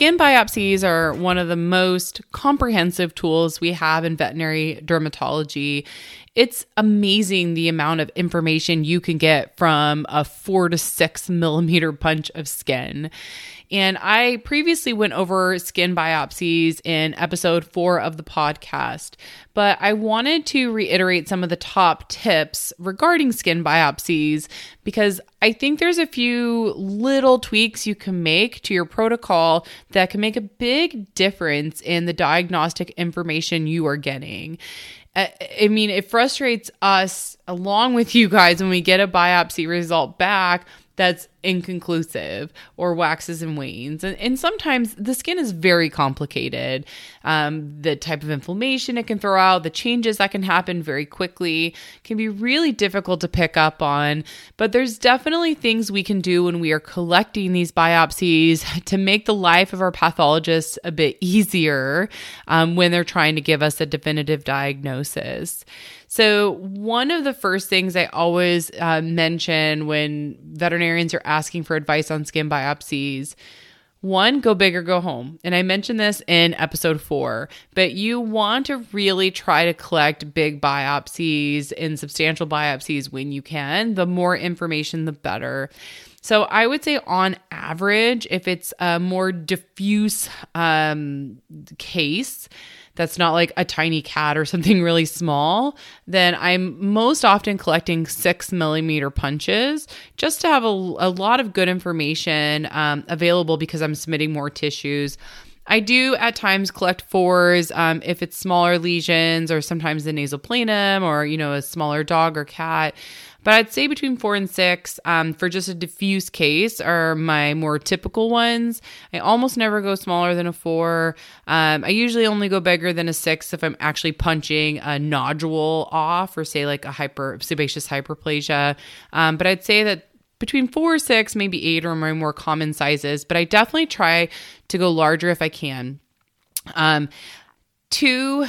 Skin biopsies are one of the most comprehensive tools we have in veterinary dermatology. It's amazing the amount of information you can get from a four to six millimeter punch of skin. And I previously went over skin biopsies in episode four of the podcast, but I wanted to reiterate some of the top tips regarding skin biopsies because I think there's a few little tweaks you can make to your protocol that can make a big difference in the diagnostic information you are getting. I mean, it frustrates us along with you guys when we get a biopsy result back that's inconclusive or waxes and wanes. And, and sometimes the skin is very complicated. Um, the type of inflammation it can throw out, the changes that can happen very quickly can be really difficult to pick up on. But there's definitely things we can do when we are collecting these biopsies to make the life of our pathologists a bit easier um, when they're trying to give us a definitive diagnosis. So, one of the first things I always uh, mention when veterinarians are asking for advice on skin biopsies one, go big or go home. And I mentioned this in episode four, but you want to really try to collect big biopsies and substantial biopsies when you can. The more information, the better. So I would say on average, if it's a more diffuse um, case, that's not like a tiny cat or something really small, then I'm most often collecting six millimeter punches just to have a, a lot of good information um, available because I'm submitting more tissues. I do at times collect fours um, if it's smaller lesions or sometimes the nasal planum or, you know, a smaller dog or cat. But I'd say between four and six um, for just a diffuse case are my more typical ones. I almost never go smaller than a four. Um, I usually only go bigger than a six if I'm actually punching a nodule off or say like a hyper sebaceous hyperplasia. Um, but I'd say that between four or six, maybe eight are my more common sizes, but I definitely try to go larger if I can. Um, two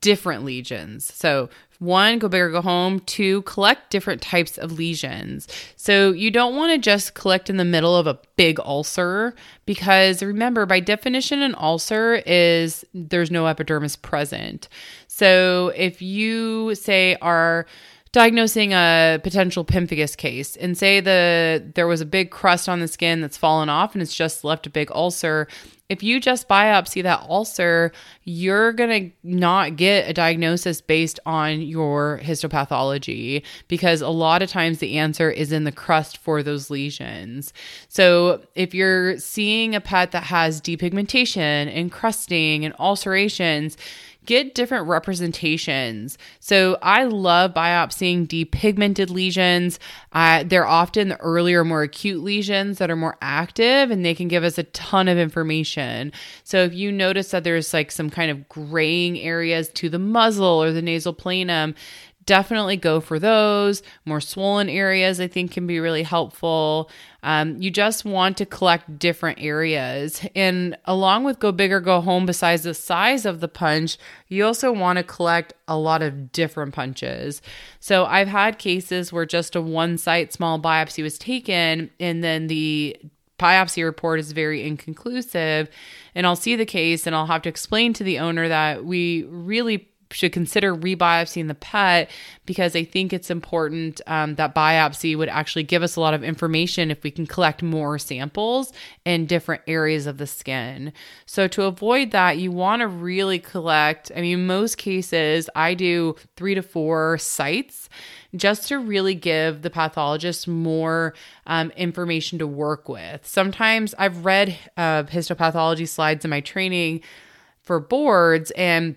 different lesions. So one, go big or go home. Two, collect different types of lesions. So you don't want to just collect in the middle of a big ulcer because remember, by definition, an ulcer is there's no epidermis present. So if you say are diagnosing a potential pemphigus case and say the there was a big crust on the skin that's fallen off and it's just left a big ulcer if you just biopsy that ulcer, you're going to not get a diagnosis based on your histopathology because a lot of times the answer is in the crust for those lesions. So, if you're seeing a pet that has depigmentation, encrusting, and ulcerations, get different representations. So I love biopsying depigmented lesions. Uh, they're often the earlier, more acute lesions that are more active and they can give us a ton of information. So if you notice that there's like some kind of graying areas to the muzzle or the nasal planum, definitely go for those. More swollen areas, I think, can be really helpful. Um, you just want to collect different areas. And along with go big or go home, besides the size of the punch, you also want to collect a lot of different punches. So I've had cases where just a one site small biopsy was taken, and then the biopsy report is very inconclusive and I'll see the case and I'll have to explain to the owner that we really should consider rebiopsying the pet because I think it's important um, that biopsy would actually give us a lot of information if we can collect more samples in different areas of the skin. So, to avoid that, you want to really collect. I mean, most cases, I do three to four sites just to really give the pathologist more um, information to work with. Sometimes I've read uh, histopathology slides in my training for boards and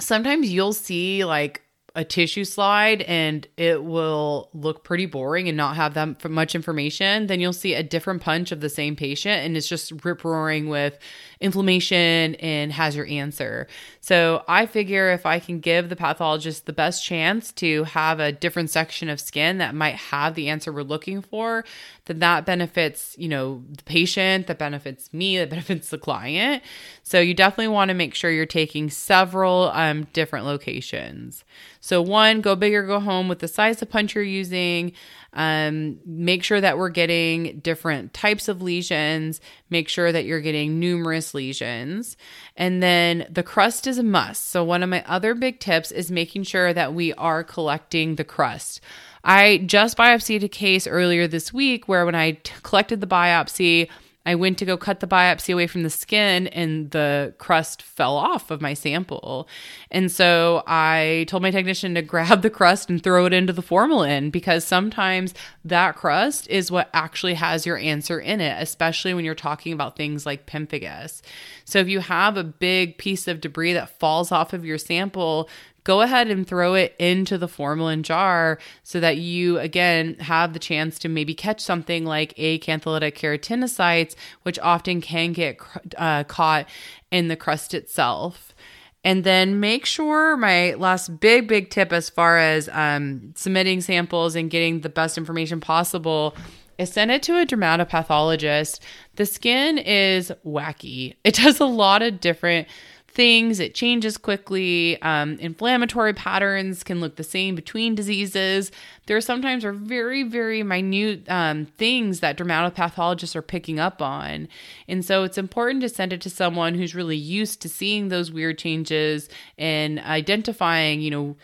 sometimes you'll see like a tissue slide and it will look pretty boring and not have that much information, then you'll see a different punch of the same patient and it's just rip roaring with inflammation and has your answer. So I figure if I can give the pathologist the best chance to have a different section of skin that might have the answer we're looking for, then that benefits, you know, the patient, that benefits me, that benefits the client. So you definitely want to make sure you're taking several um, different locations. So one, go big or go home with the size of punch you're using. Um, make sure that we're getting different types of lesions. Make sure that you're getting numerous lesions. And then the crust is a must. So, one of my other big tips is making sure that we are collecting the crust. I just biopsied a case earlier this week where when I t- collected the biopsy, I went to go cut the biopsy away from the skin and the crust fell off of my sample. And so I told my technician to grab the crust and throw it into the formalin because sometimes that crust is what actually has your answer in it, especially when you're talking about things like pemphigus. So if you have a big piece of debris that falls off of your sample, go ahead and throw it into the formalin jar so that you, again, have the chance to maybe catch something like acantholytic keratinocytes, which often can get uh, caught in the crust itself. And then make sure my last big, big tip as far as um, submitting samples and getting the best information possible is send it to a dermatopathologist. The skin is wacky, it does a lot of different things. It changes quickly. Um, inflammatory patterns can look the same between diseases. There sometimes are very, very minute um, things that dermatopathologists are picking up on. And so it's important to send it to someone who's really used to seeing those weird changes and identifying, you know,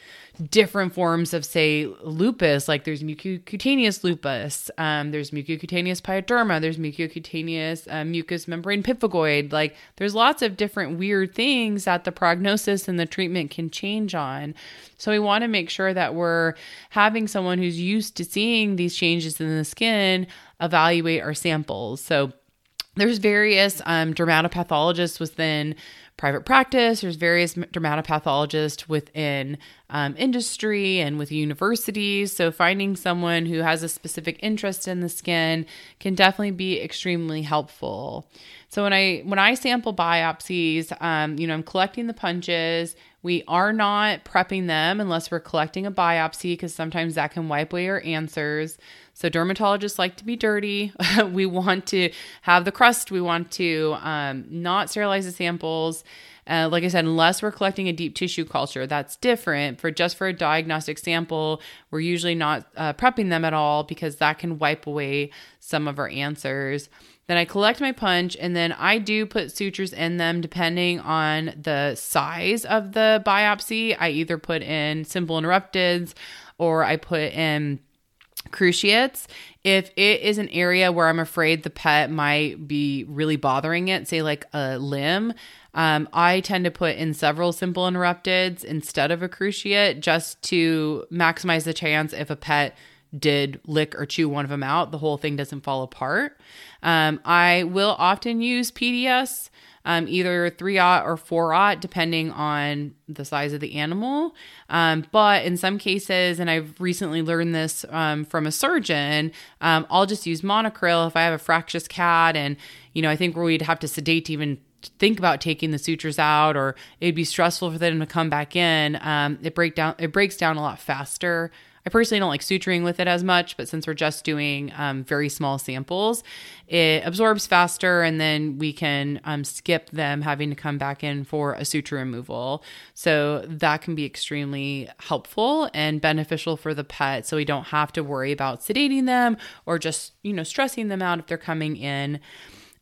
different forms of, say, lupus. Like there's mucocutaneous lupus, um, there's mucocutaneous pyoderma, there's mucocutaneous uh, mucous membrane pemphigoid. Like there's lots of different weird things that the prognosis and the treatment can change on. So we want to make sure that we're having someone who's used to seeing these changes in the skin evaluate our samples. So there's various um, dermatopathologists within private practice. There's various dermatopathologists within um, industry and with universities. So finding someone who has a specific interest in the skin can definitely be extremely helpful. So when I when I sample biopsies, um, you know, I'm collecting the punches. We are not prepping them unless we're collecting a biopsy because sometimes that can wipe away our answers. So dermatologists like to be dirty. we want to have the crust. We want to um, not sterilize the samples. Uh, like I said, unless we're collecting a deep tissue culture, that's different. For just for a diagnostic sample, we're usually not uh, prepping them at all because that can wipe away some of our answers. Then I collect my punch and then I do put sutures in them depending on the size of the biopsy. I either put in simple interrupteds or I put in cruciates if it is an area where i'm afraid the pet might be really bothering it say like a limb um, i tend to put in several simple interrupteds instead of a cruciate just to maximize the chance if a pet did lick or chew one of them out the whole thing doesn't fall apart. Um, i will often use pds um, either three aught or four aught, depending on the size of the animal. Um, but in some cases, and I've recently learned this um, from a surgeon, um, I'll just use monocryl if I have a fractious cat, and you know I think where we'd have to sedate to even think about taking the sutures out or it'd be stressful for them to come back in. Um, it break down it breaks down a lot faster I personally don't like suturing with it as much, but since we're just doing um, very small samples, it absorbs faster and then we can um, skip them having to come back in for a suture removal. So that can be extremely helpful and beneficial for the pet. So we don't have to worry about sedating them or just, you know, stressing them out if they're coming in.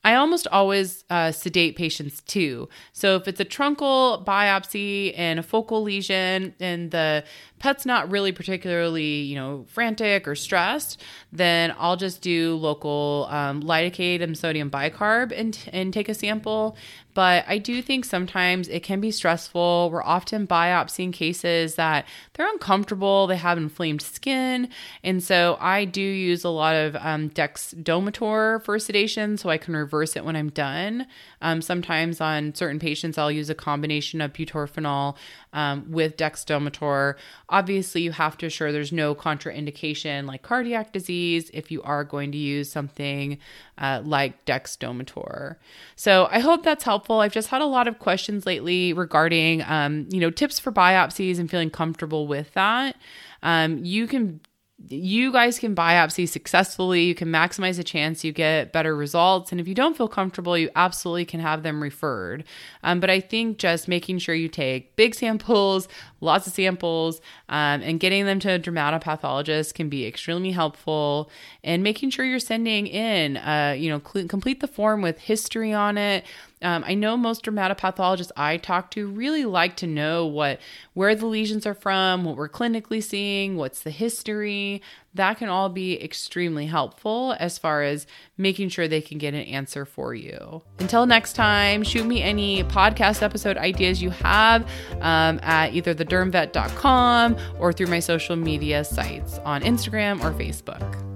I almost always uh, sedate patients too. So if it's a truncal biopsy and a focal lesion and the pet's not really particularly, you know, frantic or stressed, then I'll just do local um, lidocaine and sodium bicarb and, and take a sample. But I do think sometimes it can be stressful. We're often biopsying cases that they're uncomfortable, they have inflamed skin. And so I do use a lot of um, dexdomitor for sedation so I can reverse it when I'm done. Um, sometimes on certain patients, I'll use a combination of butorphanol um, with dexdomitor. Obviously, you have to assure there's no contraindication like cardiac disease if you are going to use something uh, like Dexdomitor. So I hope that's helpful. I've just had a lot of questions lately regarding, um, you know, tips for biopsies and feeling comfortable with that. Um, you can you guys can biopsy successfully. You can maximize the chance you get better results. And if you don't feel comfortable, you absolutely can have them referred. Um, but I think just making sure you take big samples, lots of samples, um, and getting them to a dermatopathologist can be extremely helpful. And making sure you're sending in, uh, you know, cl- complete the form with history on it. Um, I know most dermatopathologists I talk to really like to know what where the lesions are from, what we're clinically seeing, what's the history. That can all be extremely helpful as far as making sure they can get an answer for you. Until next time, shoot me any podcast episode ideas you have um, at either thedermvet.com or through my social media sites on Instagram or Facebook.